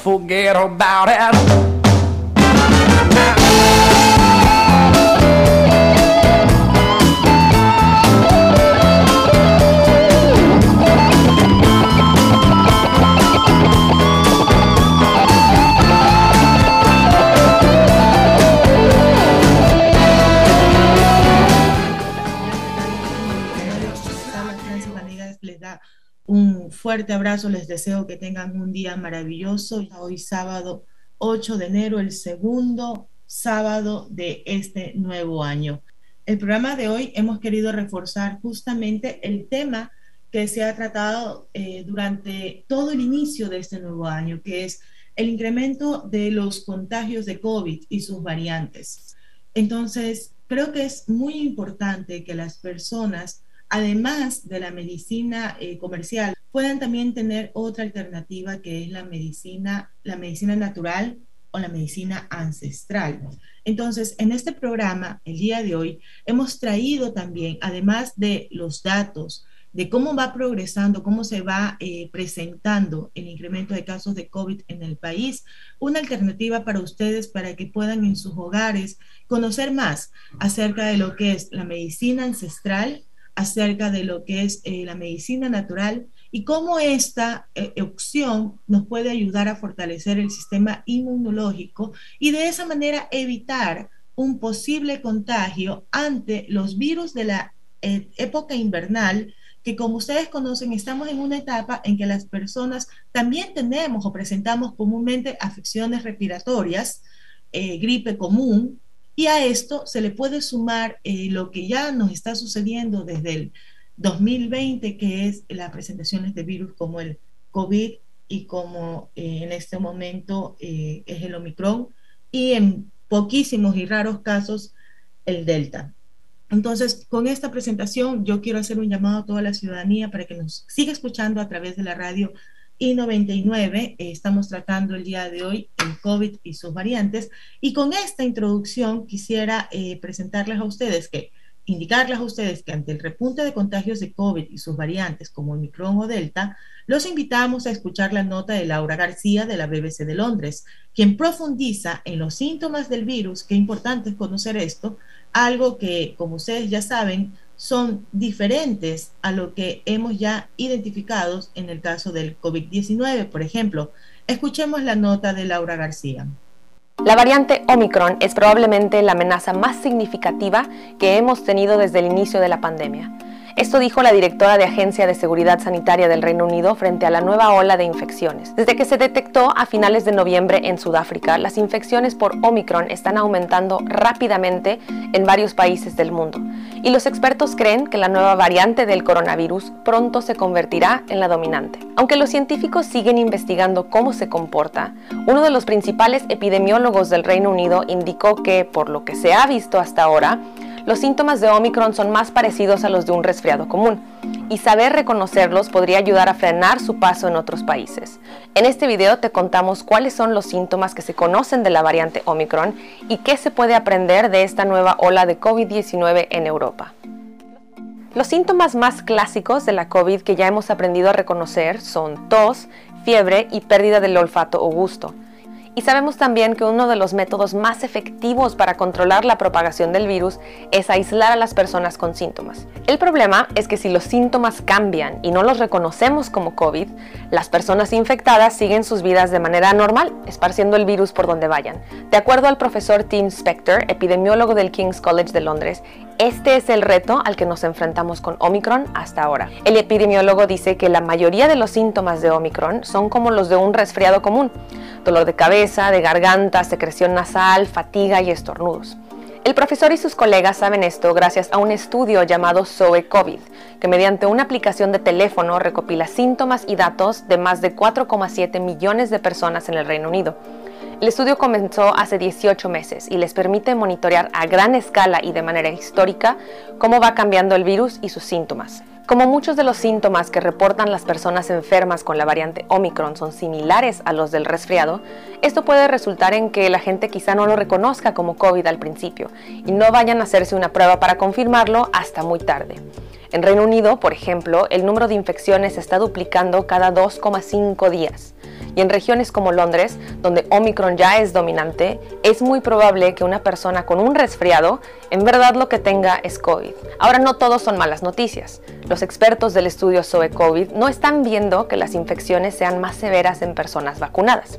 forget about it. Fuerte abrazo, les deseo que tengan un día maravilloso. Hoy sábado 8 de enero, el segundo sábado de este nuevo año. El programa de hoy hemos querido reforzar justamente el tema que se ha tratado eh, durante todo el inicio de este nuevo año, que es el incremento de los contagios de COVID y sus variantes. Entonces, creo que es muy importante que las personas además de la medicina eh, comercial, puedan también tener otra alternativa que es la medicina, la medicina natural o la medicina ancestral. Entonces, en este programa, el día de hoy, hemos traído también, además de los datos, de cómo va progresando, cómo se va eh, presentando el incremento de casos de COVID en el país, una alternativa para ustedes para que puedan en sus hogares conocer más acerca de lo que es la medicina ancestral acerca de lo que es eh, la medicina natural y cómo esta eh, opción nos puede ayudar a fortalecer el sistema inmunológico y de esa manera evitar un posible contagio ante los virus de la eh, época invernal, que como ustedes conocen, estamos en una etapa en que las personas también tenemos o presentamos comúnmente afecciones respiratorias, gripe común, y a esto se le puede sumar eh, lo que ya nos está sucediendo desde el 2020, que es las presentaciones de virus como el COVID y como eh, en este momento eh, es el Omicron, y en poquísimos y raros casos el Delta. Entonces, con esta presentación yo quiero hacer un llamado a toda la ciudadanía para que nos siga escuchando a través de la radio y 99. Eh, estamos tratando el día de hoy el COVID y sus variantes. Y con esta introducción quisiera eh, presentarles a ustedes que, indicarles a ustedes que ante el repunte de contagios de COVID y sus variantes como Omicron o Delta, los invitamos a escuchar la nota de Laura García de la BBC de Londres, quien profundiza en los síntomas del virus. Qué importante es conocer esto, algo que, como ustedes ya saben, son diferentes a lo que hemos ya identificado en el caso del COVID-19, por ejemplo. Escuchemos la nota de Laura García. La variante Omicron es probablemente la amenaza más significativa que hemos tenido desde el inicio de la pandemia. Esto dijo la directora de Agencia de Seguridad Sanitaria del Reino Unido frente a la nueva ola de infecciones. Desde que se detectó a finales de noviembre en Sudáfrica, las infecciones por Omicron están aumentando rápidamente en varios países del mundo. Y los expertos creen que la nueva variante del coronavirus pronto se convertirá en la dominante. Aunque los científicos siguen investigando cómo se comporta, uno de los principales epidemiólogos del Reino Unido indicó que, por lo que se ha visto hasta ahora, los síntomas de Omicron son más parecidos a los de un resfriado común y saber reconocerlos podría ayudar a frenar su paso en otros países. En este video te contamos cuáles son los síntomas que se conocen de la variante Omicron y qué se puede aprender de esta nueva ola de COVID-19 en Europa. Los síntomas más clásicos de la COVID que ya hemos aprendido a reconocer son tos, fiebre y pérdida del olfato o gusto. Y sabemos también que uno de los métodos más efectivos para controlar la propagación del virus es aislar a las personas con síntomas. El problema es que si los síntomas cambian y no los reconocemos como COVID, las personas infectadas siguen sus vidas de manera normal, esparciendo el virus por donde vayan. De acuerdo al profesor Tim Spector, epidemiólogo del King's College de Londres, este es el reto al que nos enfrentamos con Omicron hasta ahora. El epidemiólogo dice que la mayoría de los síntomas de Omicron son como los de un resfriado común, dolor de cabeza, de garganta, secreción nasal, fatiga y estornudos. El profesor y sus colegas saben esto gracias a un estudio llamado SOE COVID, que mediante una aplicación de teléfono recopila síntomas y datos de más de 4,7 millones de personas en el Reino Unido. El estudio comenzó hace 18 meses y les permite monitorear a gran escala y de manera histórica cómo va cambiando el virus y sus síntomas. Como muchos de los síntomas que reportan las personas enfermas con la variante Omicron son similares a los del resfriado, esto puede resultar en que la gente quizá no lo reconozca como COVID al principio y no vayan a hacerse una prueba para confirmarlo hasta muy tarde. En Reino Unido, por ejemplo, el número de infecciones se está duplicando cada 2,5 días. Y en regiones como Londres, donde Omicron ya es dominante, es muy probable que una persona con un resfriado en verdad lo que tenga es COVID. Ahora no todos son malas noticias. Los expertos del estudio SOE COVID no están viendo que las infecciones sean más severas en personas vacunadas.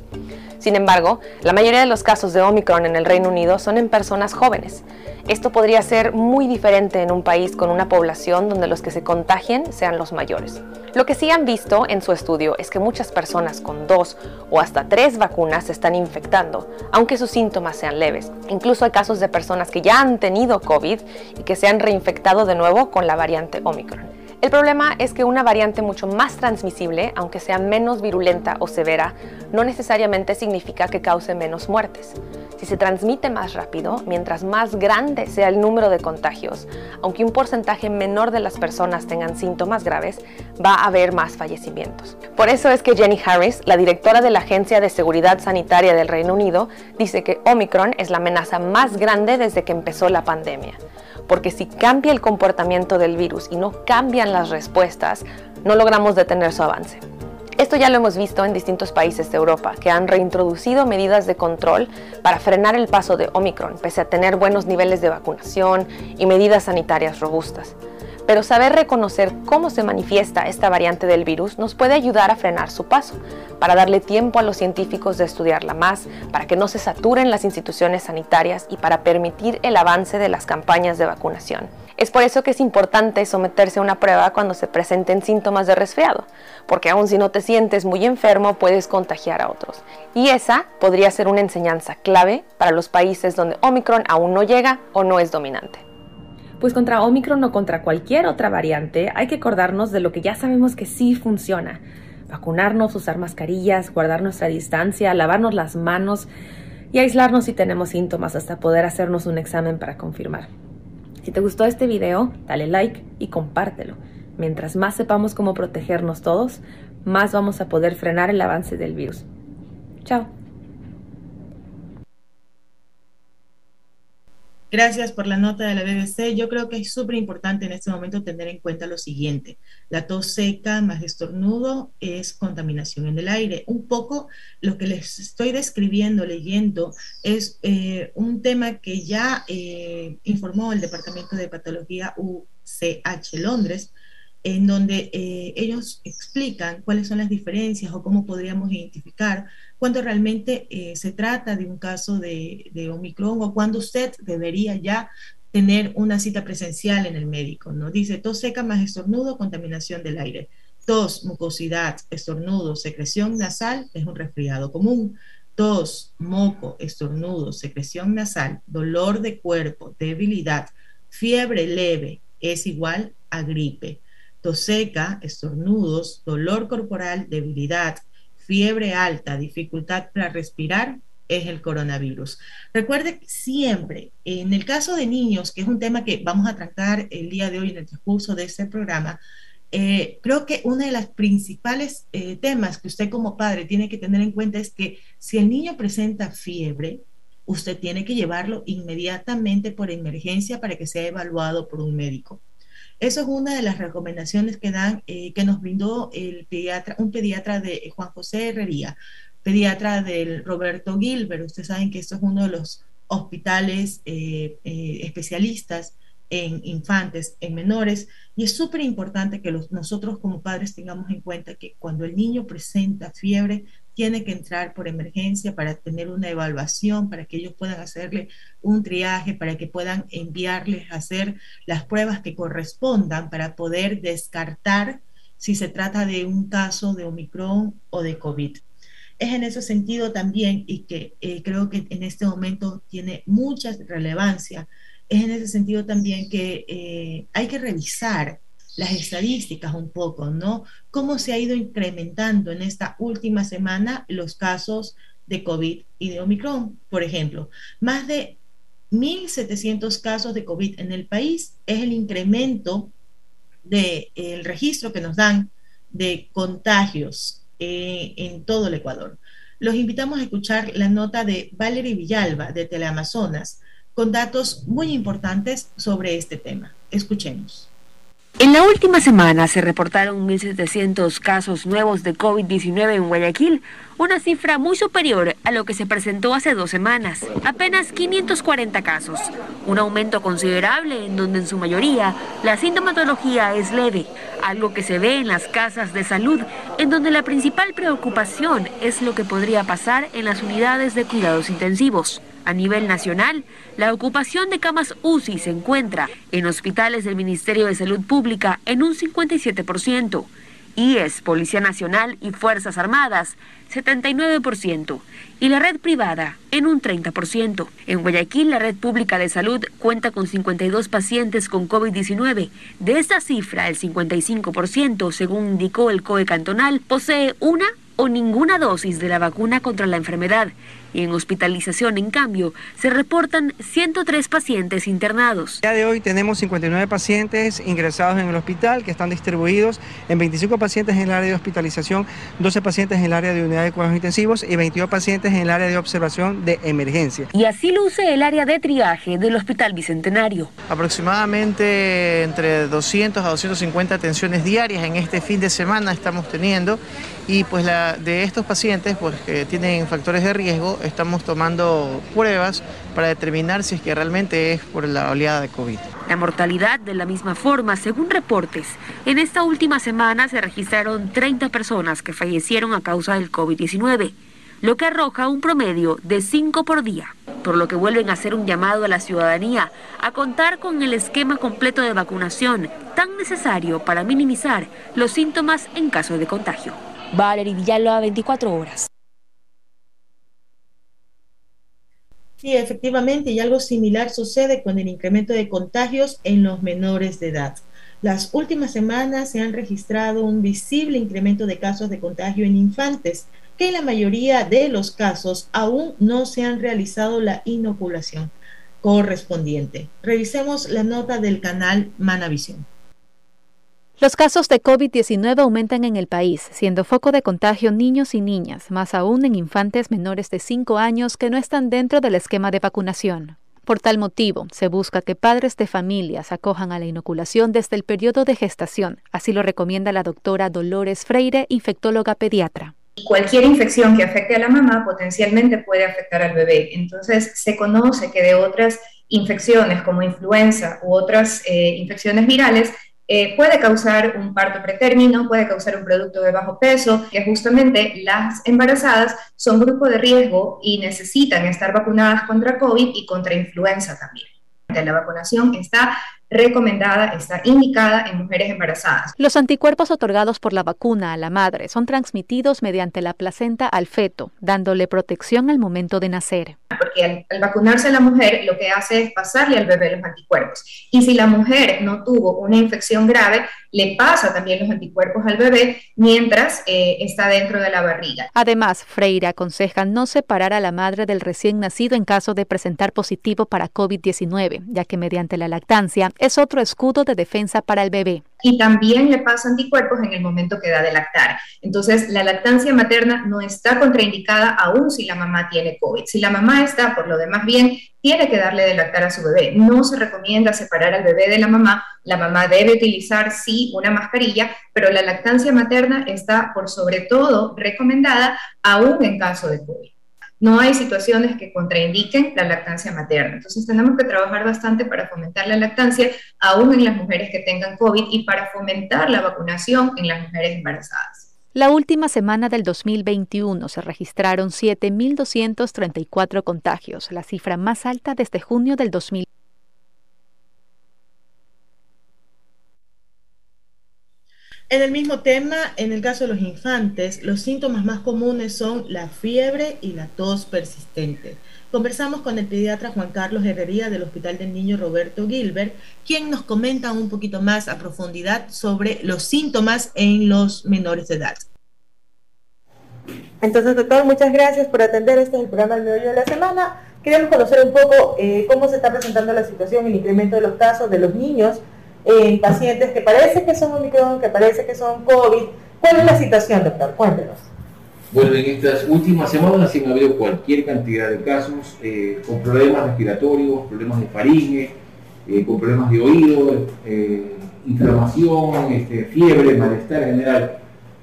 Sin embargo, la mayoría de los casos de Omicron en el Reino Unido son en personas jóvenes. Esto podría ser muy diferente en un país con una población donde los que se contagien sean los mayores. Lo que sí han visto en su estudio es que muchas personas con dos o hasta tres vacunas se están infectando, aunque sus síntomas sean leves. Incluso hay casos de personas que ya han tenido COVID y que se han reinfectado de nuevo con la variante Omicron. El problema es que una variante mucho más transmisible, aunque sea menos virulenta o severa, no necesariamente significa que cause menos muertes. Si se transmite más rápido, mientras más grande sea el número de contagios, aunque un porcentaje menor de las personas tengan síntomas graves, va a haber más fallecimientos. Por eso es que Jenny Harris, la directora de la Agencia de Seguridad Sanitaria del Reino Unido, dice que Omicron es la amenaza más grande desde que empezó la pandemia porque si cambia el comportamiento del virus y no cambian las respuestas, no logramos detener su avance. Esto ya lo hemos visto en distintos países de Europa, que han reintroducido medidas de control para frenar el paso de Omicron, pese a tener buenos niveles de vacunación y medidas sanitarias robustas pero saber reconocer cómo se manifiesta esta variante del virus nos puede ayudar a frenar su paso, para darle tiempo a los científicos de estudiarla más, para que no se saturen las instituciones sanitarias y para permitir el avance de las campañas de vacunación. Es por eso que es importante someterse a una prueba cuando se presenten síntomas de resfriado, porque aun si no te sientes muy enfermo puedes contagiar a otros. Y esa podría ser una enseñanza clave para los países donde Omicron aún no llega o no es dominante pues contra Omicron o contra cualquier otra variante hay que acordarnos de lo que ya sabemos que sí funciona. Vacunarnos, usar mascarillas, guardar nuestra distancia, lavarnos las manos y aislarnos si tenemos síntomas hasta poder hacernos un examen para confirmar. Si te gustó este video, dale like y compártelo. Mientras más sepamos cómo protegernos todos, más vamos a poder frenar el avance del virus. Chao. Gracias por la nota de la BBC. Yo creo que es súper importante en este momento tener en cuenta lo siguiente. La tos seca más estornudo es contaminación en el aire. Un poco lo que les estoy describiendo, leyendo, es eh, un tema que ya eh, informó el Departamento de Patología UCH Londres, en donde eh, ellos explican cuáles son las diferencias o cómo podríamos identificar cuando realmente eh, se trata de un caso de, de, Omicron o cuando usted debería ya tener una cita presencial en el médico, ¿no? Dice tos seca más estornudo, contaminación del aire. Tos, mucosidad, estornudo, secreción nasal es un resfriado común. Tos, moco, estornudo, secreción nasal, dolor de cuerpo, debilidad, fiebre leve es igual a gripe tos seca, estornudos, dolor corporal, debilidad, fiebre alta, dificultad para respirar, es el coronavirus. Recuerde siempre, en el caso de niños, que es un tema que vamos a tratar el día de hoy en el transcurso de este programa, eh, creo que uno de los principales eh, temas que usted como padre tiene que tener en cuenta es que si el niño presenta fiebre, usted tiene que llevarlo inmediatamente por emergencia para que sea evaluado por un médico. Eso es una de las recomendaciones que dan, eh, que nos brindó el pediatra, un pediatra de Juan José Herrería, pediatra del Roberto Gilbert. Ustedes saben que esto es uno de los hospitales eh, eh, especialistas en infantes, en menores, y es súper importante que nosotros como padres tengamos en cuenta que cuando el niño presenta fiebre, tiene que entrar por emergencia para tener una evaluación, para que ellos puedan hacerle un triaje, para que puedan enviarles a hacer las pruebas que correspondan para poder descartar si se trata de un caso de Omicron o de COVID. Es en ese sentido también, y que eh, creo que en este momento tiene mucha relevancia, es en ese sentido también que eh, hay que revisar las estadísticas un poco, ¿no? Cómo se ha ido incrementando en esta última semana los casos de COVID y de Omicron, por ejemplo. Más de 1.700 casos de COVID en el país es el incremento del registro que nos dan de contagios eh, en todo el Ecuador. Los invitamos a escuchar la nota de Valerie Villalba de Teleamazonas, con datos muy importantes sobre este tema. Escuchemos. En la última semana se reportaron 1.700 casos nuevos de COVID-19 en Guayaquil, una cifra muy superior a lo que se presentó hace dos semanas, apenas 540 casos, un aumento considerable en donde en su mayoría la sintomatología es leve, algo que se ve en las casas de salud, en donde la principal preocupación es lo que podría pasar en las unidades de cuidados intensivos. A nivel nacional, la ocupación de camas UCI se encuentra en hospitales del Ministerio de Salud Pública en un 57%, IES, Policía Nacional y Fuerzas Armadas, 79%, y la red privada en un 30%. En Guayaquil, la red pública de salud cuenta con 52 pacientes con COVID-19. De esta cifra, el 55%, según indicó el COE cantonal, posee una o ninguna dosis de la vacuna contra la enfermedad y en hospitalización, en cambio, se reportan 103 pacientes internados. Ya de hoy tenemos 59 pacientes ingresados en el hospital que están distribuidos en 25 pacientes en el área de hospitalización, 12 pacientes en el área de unidad de cuidados intensivos y 22 pacientes en el área de observación de emergencia. Y así luce el área de triaje del Hospital Bicentenario. Aproximadamente entre 200 a 250 atenciones diarias en este fin de semana estamos teniendo y pues la, de estos pacientes pues, que tienen factores de riesgo estamos tomando pruebas para determinar si es que realmente es por la oleada de COVID. La mortalidad de la misma forma, según reportes, en esta última semana se registraron 30 personas que fallecieron a causa del COVID-19, lo que arroja un promedio de 5 por día, por lo que vuelven a hacer un llamado a la ciudadanía a contar con el esquema completo de vacunación tan necesario para minimizar los síntomas en caso de contagio. Valerie Villalba, 24 horas. Sí, efectivamente, y algo similar sucede con el incremento de contagios en los menores de edad. Las últimas semanas se han registrado un visible incremento de casos de contagio en infantes, que en la mayoría de los casos aún no se han realizado la inoculación correspondiente. Revisemos la nota del canal Manavisión. Los casos de COVID-19 aumentan en el país, siendo foco de contagio niños y niñas, más aún en infantes menores de 5 años que no están dentro del esquema de vacunación. Por tal motivo, se busca que padres de familias acojan a la inoculación desde el periodo de gestación, así lo recomienda la doctora Dolores Freire, infectóloga pediatra. Cualquier infección que afecte a la mamá potencialmente puede afectar al bebé. Entonces, se conoce que de otras infecciones como influenza u otras eh, infecciones virales eh, puede causar un parto pretérmino, puede causar un producto de bajo peso, que justamente las embarazadas son grupo de riesgo y necesitan estar vacunadas contra COVID y contra influenza también. La vacunación está recomendada, está indicada en mujeres embarazadas. Los anticuerpos otorgados por la vacuna a la madre son transmitidos mediante la placenta al feto, dándole protección al momento de nacer porque al, vacunarse la mujer lo que hace es pasarle al bebé los anticuerpos. Y si la mujer no tuvo una infección grave, le pasa también los anticuerpos al bebé mientras eh, está dentro de la barriga. Además, Freire aconseja no separar a la madre del recién nacido en caso de presentar positivo para COVID-19, ya que mediante la lactancia es otro escudo de defensa para el bebé y también le pasa anticuerpos en el momento que da de lactar. Entonces, la lactancia materna no está contraindicada aún si la mamá tiene COVID. Si la mamá está por lo demás bien, tiene que darle de lactar a su bebé. No se recomienda separar al bebé de la mamá. La mamá debe utilizar, sí, una mascarilla, pero la lactancia materna está por sobre todo recomendada aún en caso de COVID no hay situaciones que contraindiquen la lactancia materna. Entonces tenemos que trabajar bastante para fomentar la lactancia, aún en las mujeres que tengan COVID y para fomentar la vacunación en las mujeres embarazadas. La última semana del 2021 se registraron 7.234 contagios, la cifra más alta desde junio del 2000. En el mismo tema, en el caso de los infantes, los síntomas más comunes son la fiebre y la tos persistente. Conversamos con el pediatra Juan Carlos Herrería del Hospital del Niño Roberto Gilbert, quien nos comenta un poquito más a profundidad sobre los síntomas en los menores de edad. Entonces, doctor, muchas gracias por atender. Este es el programa del medio de la semana. Queremos conocer un poco eh, cómo se está presentando la situación, el incremento de los casos de los niños en pacientes que parece que son Omicron, que parece que son COVID. ¿Cuál es la situación, doctor? Cuéntenos. Bueno, en estas últimas semanas sí ha habido cualquier cantidad de casos eh, con problemas respiratorios, problemas de faringe, eh, con problemas de oído, eh, inflamación, este, fiebre, malestar en general.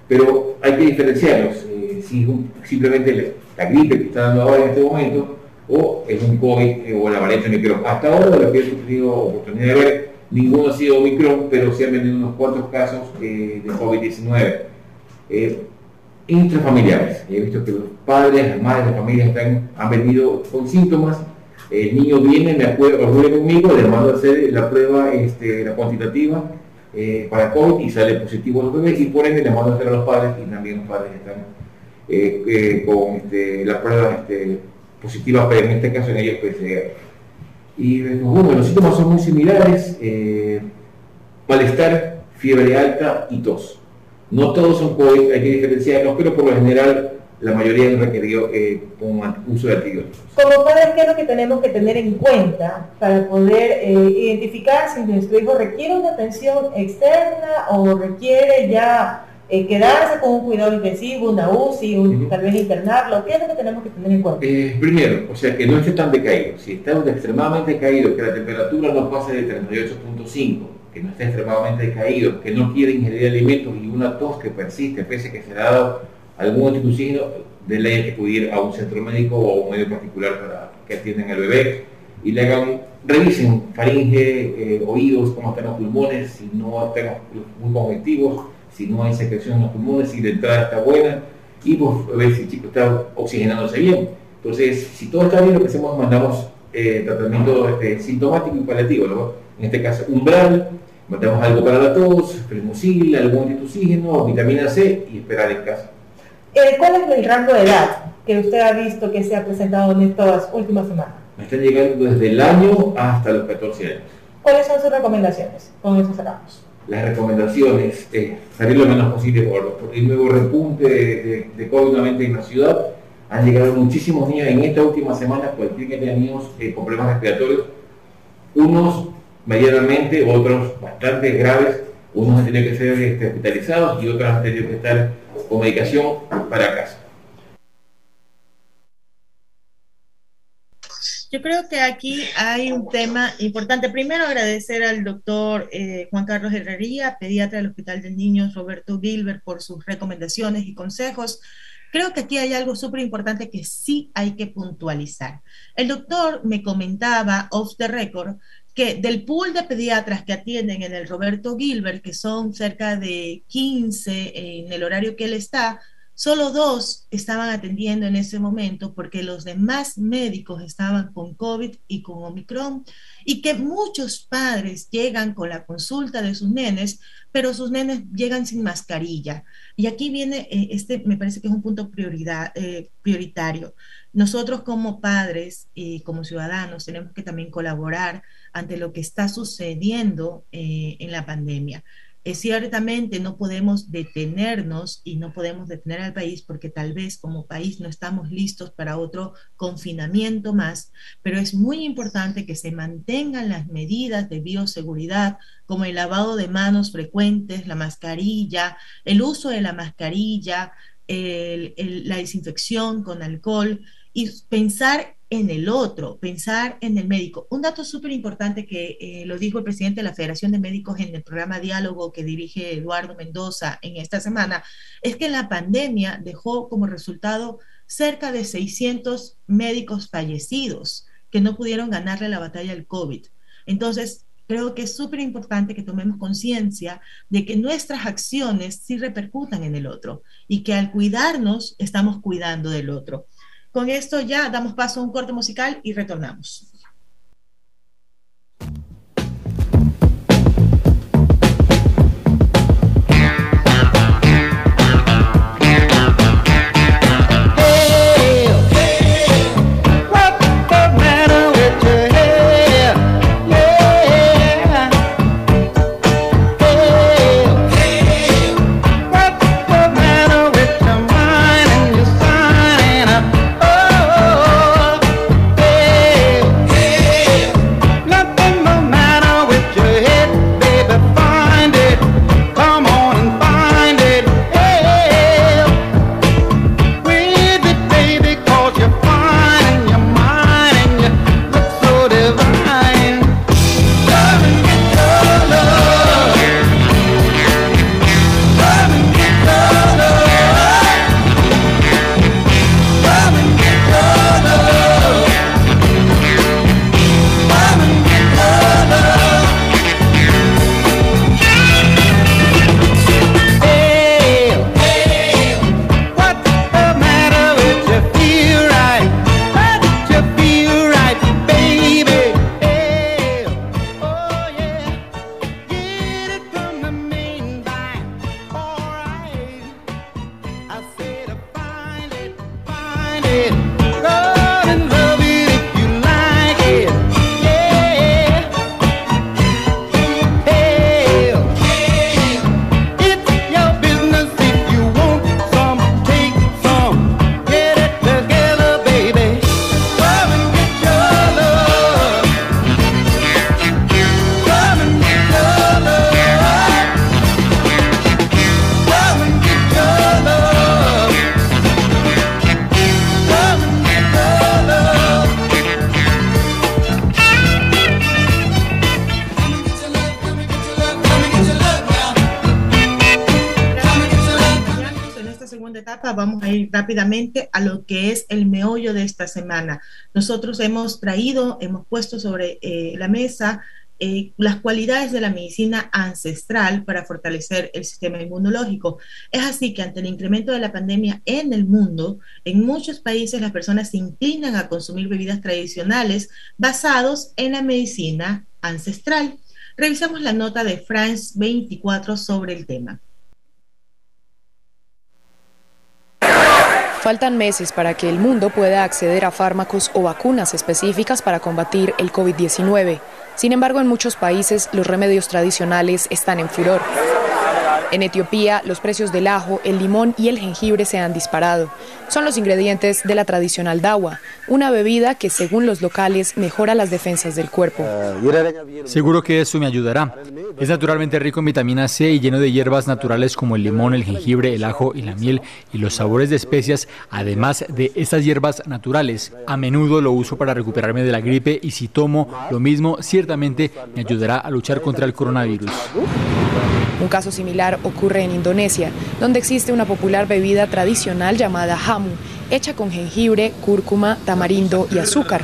Pero hay que diferenciarlos. si simplemente la gripe que está dando ahora en este momento, o es un COVID o la variante Omicron. Hasta ahora, lo que he tenido oportunidad de ver, ninguno ha sido Omicron, pero sí han venido unos cuantos casos de COVID-19 intrafamiliares. He visto que los padres, las madres de familia están, han venido con síntomas. El niño viene, me acuerdo, acude conmigo, le mando a hacer la prueba, este, la cuantitativa eh, para COVID y sale positivo los bebés y por ende le mando a hacer a los padres y también los padres están eh, eh, con este, la prueba este, positiva, pero en este caso en ellos PCR. Y bueno, los síntomas son muy similares, malestar, fiebre alta y tos. No todos son COVID, hay que diferenciarlos, pero por lo general la mayoría han requerido eh, uso de antibióticos. Como padres, ¿qué es lo que tenemos que tener en cuenta para poder eh, identificar si nuestro hijo requiere una atención externa o requiere ya eh, quedarse con un cuidado intensivo, una UCI, tal vez internarlo? ¿Qué es lo que tenemos que tener en cuenta? primero, o sea, que no esté tan decaído. Si está extremadamente caído, que la temperatura no pase de 38.5, que no está extremadamente decaído, que no quiere ingerir alimentos y una tos que persiste, pese a que se le ha dado algún antitusígeno, de ley que pudiera ir a un centro médico o a un medio particular para que atiendan al bebé y le hagan, revisen faringe, eh, oídos, cómo están los pulmones, si no están los pulmones objetivos, si no hay secreción en los pulmones, si la entrada está buena y pues ver si el chico está oxigenándose bien. Entonces, si todo está bien, lo que hacemos es mandamos eh, tratamiento este, sintomático y paliativo, en este caso umbral, Matamos algo para la tos, flemosil, algún antituxígeno, vitamina C y esperar en casa. Eh, ¿Cuál es el rango de edad que usted ha visto que se ha presentado en estas últimas semanas? Me están llegando desde el año hasta los 14 años. ¿Cuáles son sus recomendaciones? Con eso cerramos. Las recomendaciones, es salir lo menos posible por, el nuevo repunte de, de, COVID nuevamente en la ciudad. Han llegado muchísimos niños en esta última semana, cualquier que tenga niños eh, con problemas respiratorios. Unos medianamente, otros bastante graves, unos han tenido que ser este, hospitalizados y otros han tenido que estar con medicación para casa. Yo creo que aquí hay un tema importante. Primero agradecer al doctor eh, Juan Carlos Herrería, pediatra del Hospital de Niños Roberto Gilbert, por sus recomendaciones y consejos. Creo que aquí hay algo súper importante que sí hay que puntualizar. El doctor me comentaba off the record que del pool de pediatras que atienden en el Roberto Gilbert, que son cerca de 15 en el horario que él está, solo dos estaban atendiendo en ese momento porque los demás médicos estaban con COVID y con Omicron y que muchos padres llegan con la consulta de sus nenes, pero sus nenes llegan sin mascarilla. Y aquí viene, eh, este me parece que es un punto prioridad, eh, prioritario. Nosotros como padres y como ciudadanos tenemos que también colaborar ante lo que está sucediendo eh, en la pandemia. Ciertamente no podemos detenernos y no podemos detener al país porque tal vez como país no estamos listos para otro confinamiento más, pero es muy importante que se mantengan las medidas de bioseguridad como el lavado de manos frecuentes, la mascarilla, el uso de la mascarilla, la desinfección con alcohol y pensar en el otro, pensar en el médico. Un dato súper importante que eh, lo dijo el presidente de la Federación de Médicos en el programa Diálogo que dirige Eduardo Mendoza en esta semana, es que la pandemia dejó como resultado cerca de 600 médicos fallecidos que no pudieron ganarle la batalla al COVID. Entonces, creo que es súper importante que tomemos conciencia de que nuestras acciones sí repercutan en el otro y que al cuidarnos estamos cuidando del otro. Con esto ya damos paso a un corte musical y retornamos. A ir rápidamente a lo que es el meollo de esta semana. Nosotros hemos traído, hemos puesto sobre eh, la mesa eh, las cualidades de la medicina ancestral para fortalecer el sistema inmunológico. Es así que ante el incremento de la pandemia en el mundo, en muchos países las personas se inclinan a consumir bebidas tradicionales basados en la medicina ancestral. Revisamos la nota de France 24 sobre el tema. Faltan meses para que el mundo pueda acceder a fármacos o vacunas específicas para combatir el COVID-19. Sin embargo, en muchos países los remedios tradicionales están en furor. En Etiopía, los precios del ajo, el limón y el jengibre se han disparado. Son los ingredientes de la tradicional dawa, una bebida que según los locales mejora las defensas del cuerpo. Seguro que eso me ayudará. Es naturalmente rico en vitamina C y lleno de hierbas naturales como el limón, el jengibre, el ajo y la miel y los sabores de especias, además de estas hierbas naturales. A menudo lo uso para recuperarme de la gripe y si tomo lo mismo, ciertamente me ayudará a luchar contra el coronavirus. Un caso similar ocurre en Indonesia, donde existe una popular bebida tradicional llamada hamu, hecha con jengibre, cúrcuma, tamarindo y azúcar.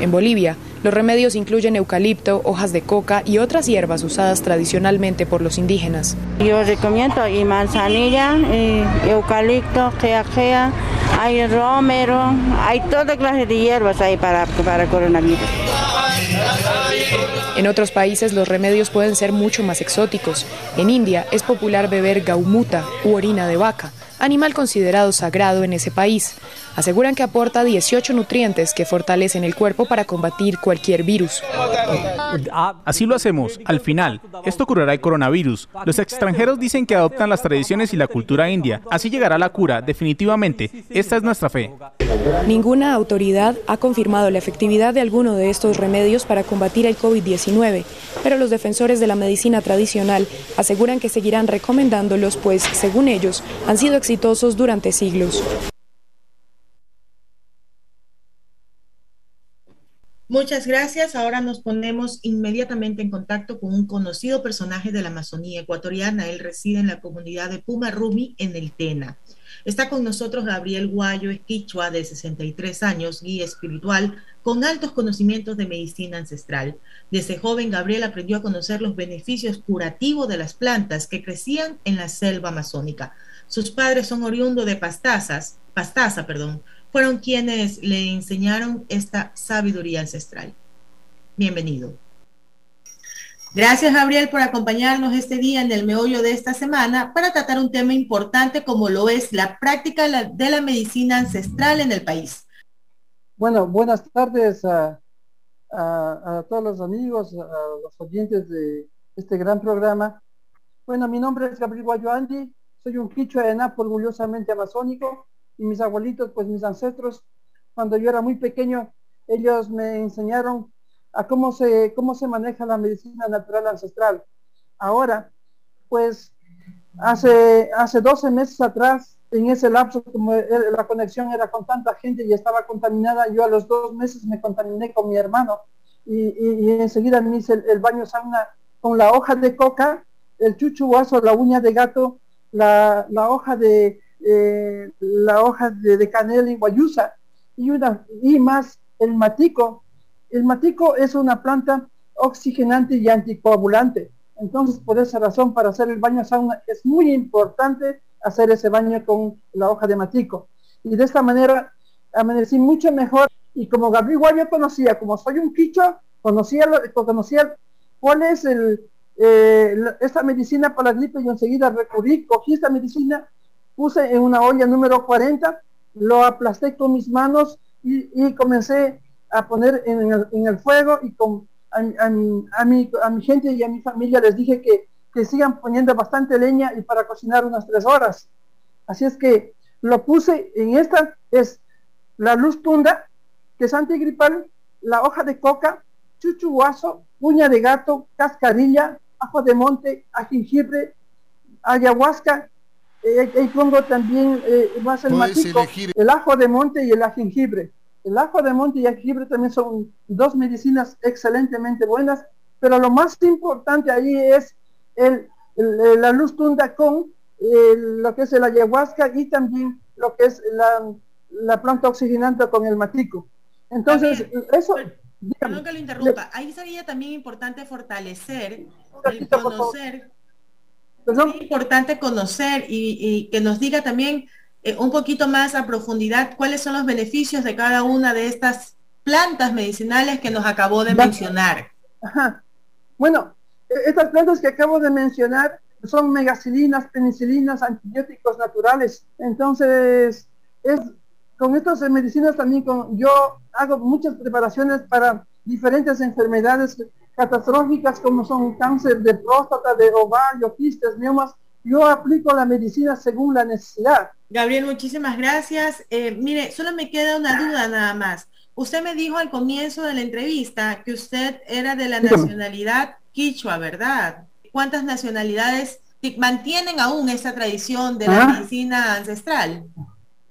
En Bolivia, los remedios incluyen eucalipto, hojas de coca y otras hierbas usadas tradicionalmente por los indígenas. Yo recomiendo y manzanilla, y eucalipto, gea, hay romero, hay toda clase de hierbas ahí para, para coronavirus. En otros países los remedios pueden ser mucho más exóticos. En India es popular beber gaumuta u orina de vaca, animal considerado sagrado en ese país. Aseguran que aporta 18 nutrientes que fortalecen el cuerpo para combatir cualquier virus. Así lo hacemos. Al final, esto curará el coronavirus. Los extranjeros dicen que adoptan las tradiciones y la cultura india. Así llegará la cura, definitivamente. Esta es nuestra fe. Ninguna autoridad ha confirmado la efectividad de alguno de estos remedios para combatir el COVID-19, pero los defensores de la medicina tradicional aseguran que seguirán recomendándolos, pues, según ellos, han sido exitosos durante siglos. Muchas gracias. Ahora nos ponemos inmediatamente en contacto con un conocido personaje de la Amazonía ecuatoriana. Él reside en la comunidad de Puma Rumi, en el Tena. Está con nosotros Gabriel Guayo Esquichua, de 63 años, guía espiritual, con altos conocimientos de medicina ancestral. Desde joven, Gabriel aprendió a conocer los beneficios curativos de las plantas que crecían en la selva amazónica. Sus padres son oriundos de Pastazas, Pastaza, perdón, fueron quienes le enseñaron esta sabiduría ancestral. Bienvenido. Gracias, Gabriel, por acompañarnos este día en el meollo de esta semana para tratar un tema importante como lo es la práctica de la medicina ancestral en el país. Bueno, buenas tardes a, todos los amigos, a los oyentes de este gran programa. Bueno, mi nombre es Gabriel Guayoandi, soy un quichua de Napo orgullosamente amazónico y mis abuelitos, pues mis ancestros, cuando yo era muy pequeño, ellos me enseñaron a cómo se, cómo se maneja la medicina natural ancestral. Ahora, pues hace, hace 12 meses atrás, en ese lapso, como la conexión era con tanta gente y estaba contaminada, yo a los dos meses me contaminé con mi hermano y, enseguida me hice el, baño sauna con la hoja de coca, el chuchuazo, la uña de gato, la, la hoja de, eh, la hoja de, canela y guayusa y, una, y más el matico. El matico es una planta oxigenante y anticoagulante. Entonces, por esa razón, para hacer el baño sauna es muy importante hacer ese baño con la hoja de matico. Y de esta manera amanecí mucho mejor. Y como Gabriel yo conocía, como soy un quicho, conocía, conocía cuál es el, eh, esta medicina para la gripe y enseguida recurrí, cogí esta medicina puse en una olla número 40, lo aplasté con mis manos y, comencé a poner en el, fuego y a, mi, gente y a mi familia les dije que, que sigan poniendo bastante leña y para cocinar unas tres horas. Así es que lo puse en esta, es la luz tunda, que es antigripal, la hoja de coca, chuchuazo, uña de gato, cascarilla, ajo de monte, jengibre, ayahuasca eh, pongo también eh, más el matico, el ajo de monte y el jengibre. El ajo de monte y el jengibre también son dos medicinas excelentemente buenas, pero lo más importante ahí es el, la luz tunda con lo que es el ayahuasca y también lo que es la, planta oxigenante con el matico. Entonces, eso... Perdón que lo interrumpa. Ahí sería también importante fortalecer, el conocer, es importante conocer y, que nos diga también eh, un poquito más a profundidad cuáles son los beneficios de cada una de estas plantas medicinales que nos acabó de mencionar. Ajá. Bueno, e, estas plantas que acabo de mencionar son megacilinas, penicilinas, antibióticos naturales. Entonces, es, con estas medicinas también con, yo hago muchas preparaciones para diferentes enfermedades catastróficas como son cáncer de próstata, de ovario, quistes, neumas. Yo aplico la medicina según la necesidad. Gabriel, muchísimas gracias. Eh, mire, solo me queda una duda nada más. Usted me dijo al comienzo de la entrevista que usted era de la nacionalidad quichua, ¿verdad? ¿Cuántas nacionalidades mantienen aún esa tradición de la ah. medicina ancestral?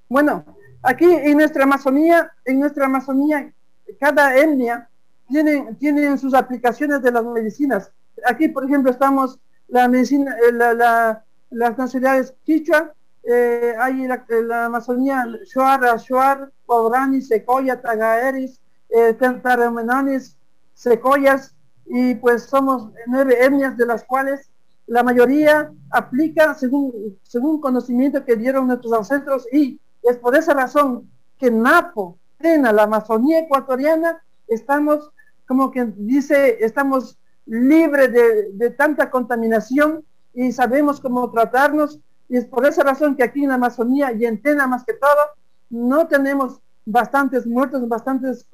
Bueno, aquí en nuestra Amazonía, en nuestra Amazonía, cada etnia tienen, tienen sus aplicaciones de las medicinas. Aquí, por ejemplo, estamos la medicina, eh, la, las nacionalidades quichua, eh, hay la, la, Amazonía, Shuar, Ashuar, Paurani, Secoya, Tagaeris, eh, Secoyas, y pues somos nueve etnias de las cuales la mayoría aplica según, según conocimiento que dieron nuestros ancestros y es por esa razón que Napo, en la Amazonía ecuatoriana, estamos como que dice, estamos libres de, tanta contaminación y sabemos cómo tratarnos. Y es por esa razón que aquí en la Amazonía y en Tena más que todo, no tenemos bastantes muertos, bastantes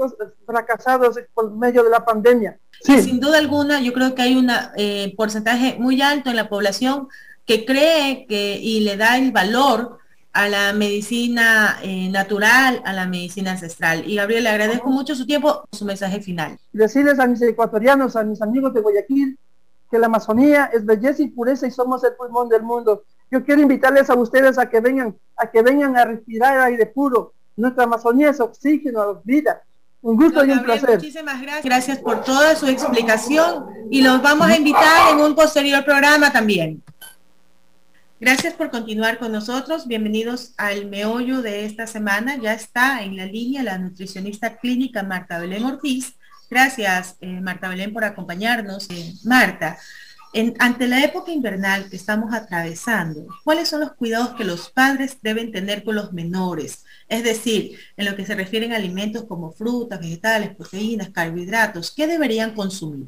fracasados por medio de la pandemia. Sí. Sin duda alguna, yo creo que hay un eh, porcentaje muy alto en la población que cree que y le da el valor a la medicina eh, natural, a la medicina ancestral. Y Gabriel, le agradezco mucho su tiempo, su mensaje final. Decirles a mis ecuatorianos, a mis amigos de Guayaquil, que la Amazonía es belleza y pureza y somos el pulmón del mundo. Yo quiero invitarles a ustedes a que vengan, a que vengan a respirar aire puro. Nuestra Amazonía es oxígeno, vida. Un gusto y un placer. Muchísimas gracias. Gracias por toda su explicación y los vamos a invitar en un posterior programa también. Gracias por continuar con nosotros. Bienvenidos al meollo de esta semana. Ya está en la línea la nutricionista clínica Marta Belén Ortiz. Gracias, eh, Marta Belén, por acompañarnos. Eh, Marta, ante la época invernal que estamos atravesando, ¿cuáles son los cuidados que los padres deben tener con los menores? Es decir, en lo que se refieren a alimentos como frutas, vegetales, proteínas, carbohidratos, ¿qué deberían consumir?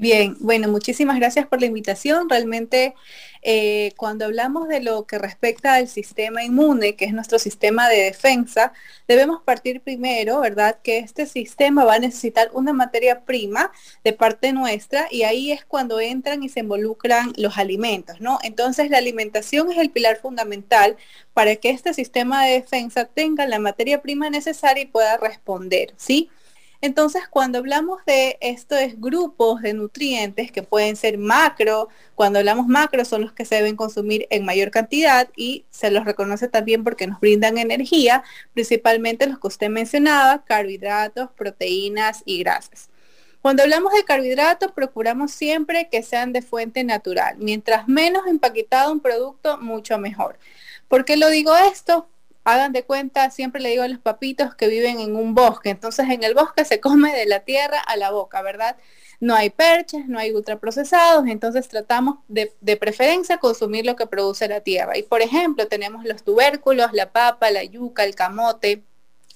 Bien, bueno, muchísimas gracias por la invitación. Realmente eh, cuando hablamos de lo que respecta al sistema inmune, que es nuestro sistema de defensa, debemos partir primero, ¿verdad? Que este sistema va a necesitar una materia prima de parte nuestra y ahí es cuando entran y se involucran los alimentos, ¿no? Entonces la alimentación es el pilar fundamental para que este sistema de defensa tenga la materia prima necesaria y pueda responder, ¿sí? Entonces, cuando hablamos de estos grupos de nutrientes que pueden ser macro, cuando hablamos macro son los que se deben consumir en mayor cantidad y se los reconoce también porque nos brindan energía, principalmente los que usted mencionaba, carbohidratos, proteínas y grasas. Cuando hablamos de carbohidratos, procuramos siempre que sean de fuente natural. Mientras menos empaquetado un producto, mucho mejor. ¿Por qué lo digo esto? Hagan de cuenta, siempre le digo a los papitos que viven en un bosque, entonces en el bosque se come de la tierra a la boca, ¿verdad? No hay perches, no hay ultraprocesados, entonces tratamos de, preferencia consumir lo que produce la tierra. Y por ejemplo, tenemos los tubérculos, la papa, la yuca, el camote,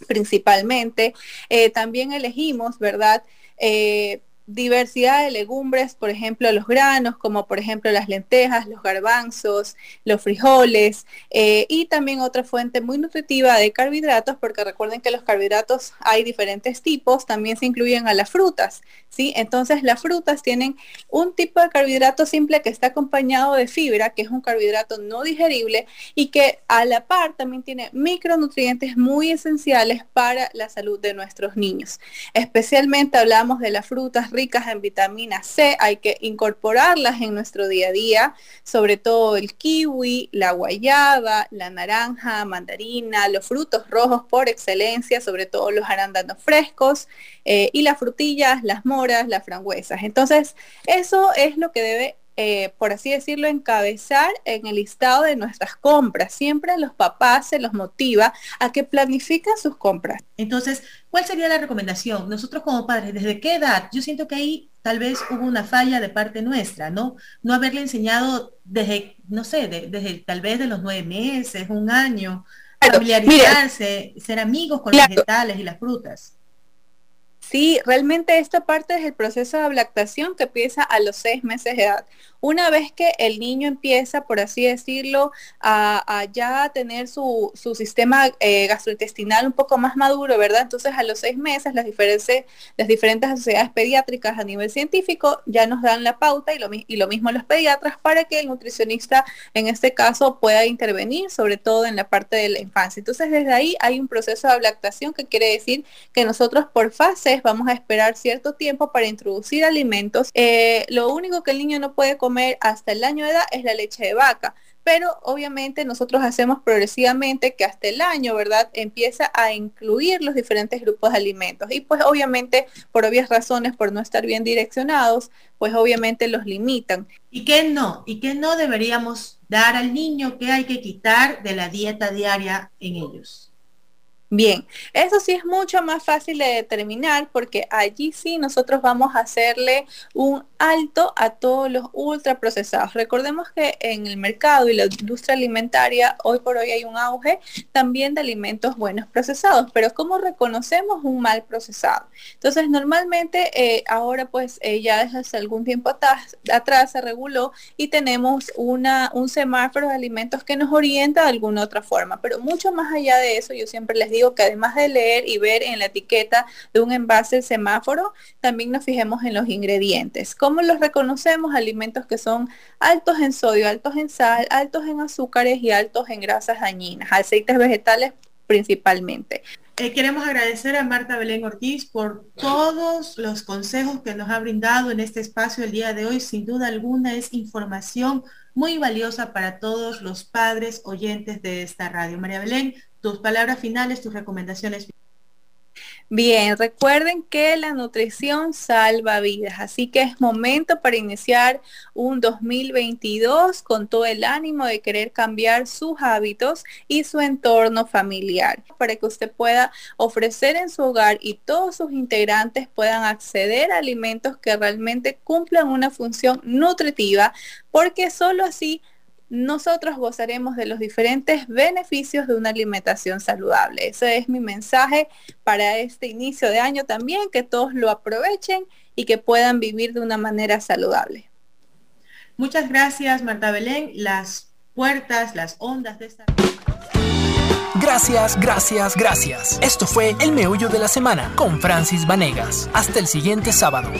principalmente. Eh, también elegimos, ¿verdad? Eh, diversidad de legumbres, por ejemplo, los granos, como por ejemplo las lentejas, los garbanzos, los frijoles, eh, y también otra fuente muy nutritiva de carbohidratos, porque recuerden que los carbohidratos hay diferentes tipos, también se incluyen a las frutas, ¿sí? Entonces las frutas tienen un tipo de carbohidrato simple que está acompañado de fibra, que es un carbohidrato no digerible y que a la par también tiene micronutrientes muy esenciales para la salud de nuestros niños. Especialmente hablamos de las frutas ricas en vitamina C, hay que incorporarlas en nuestro día a día, sobre todo el kiwi, la guayaba, la naranja, mandarina, los frutos rojos por excelencia, sobre todo los arándanos frescos eh, y las frutillas, las moras, las frambuesas. Entonces, eso es lo que debe eh, por así decirlo, encabezar en el listado de nuestras compras. Siempre a los papás se los motiva a que planifiquen sus compras. Entonces, ¿cuál sería la recomendación? Nosotros como padres, ¿desde qué edad? Yo siento que ahí tal vez hubo una falla de parte nuestra, ¿no? No haberle enseñado desde, no sé, desde tal vez de los nueve meses, un año, familiarizarse, ser amigos con los vegetales y las frutas. Sí, realmente esta parte es el proceso de lactación que empieza a los seis meses de edad. Una vez que el niño empieza, por así decirlo, a, ya tener su, sistema eh, gastrointestinal un poco más maduro, ¿verdad? Entonces a los seis meses las diferentes, las diferentes sociedades pediátricas a nivel científico ya nos dan la pauta y lo, mismo los pediatras para que el nutricionista en este caso pueda intervenir, sobre todo en la parte de la infancia. Entonces desde ahí hay un proceso de lactación que quiere decir que nosotros por fases vamos a esperar cierto tiempo para introducir alimentos. Eh, lo único que el niño no puede comer hasta el año de edad es la leche de vaca. Pero obviamente nosotros hacemos progresivamente que hasta el año, ¿verdad? Empieza a incluir los diferentes grupos de alimentos. Y pues obviamente, por obvias razones, por no estar bien direccionados, pues obviamente los limitan. ¿Y qué no? ¿Y qué no deberíamos dar al niño? ¿Qué hay que quitar de la dieta diaria en ellos? Bien, eso sí es mucho más fácil de determinar porque allí sí nosotros vamos a hacerle un alto a todos los ultraprocesados. Recordemos que en el mercado y la industria alimentaria hoy por hoy hay un auge también de alimentos buenos procesados, pero ¿cómo reconocemos un mal procesado? Entonces normalmente eh, ahora pues eh, ya desde hace algún tiempo atrás, atrás se reguló y tenemos una, un semáforo de alimentos que nos orienta de alguna otra forma, pero mucho más allá de eso yo siempre les digo que además de leer y ver en la etiqueta de un envase el semáforo, también nos fijemos en los ingredientes. ¿Cómo los reconocemos? Alimentos que son altos en sodio, altos en sal, altos en azúcares y altos en grasas dañinas, aceites vegetales principalmente. Eh, queremos agradecer a Marta Belén Ortiz por todos los consejos que nos ha brindado en este espacio el día de hoy. Sin duda alguna es información muy valiosa para todos los padres oyentes de esta radio. María Belén, tus palabras finales, tus recomendaciones. Bien, recuerden que la nutrición salva vidas, así que es momento para iniciar un 2022 con todo el ánimo de querer cambiar sus hábitos y su entorno familiar, para que usted pueda ofrecer en su hogar y todos sus integrantes puedan acceder a alimentos que realmente cumplan una función nutritiva, porque solo así nosotros gozaremos de los diferentes beneficios de una alimentación saludable. Ese es mi mensaje para este inicio de año también, que todos lo aprovechen y que puedan vivir de una manera saludable. Muchas gracias, Marta Belén. Las puertas, las ondas de esta... Gracias, gracias, gracias. Esto fue El Meollo de la Semana con Francis Vanegas. Hasta el siguiente sábado.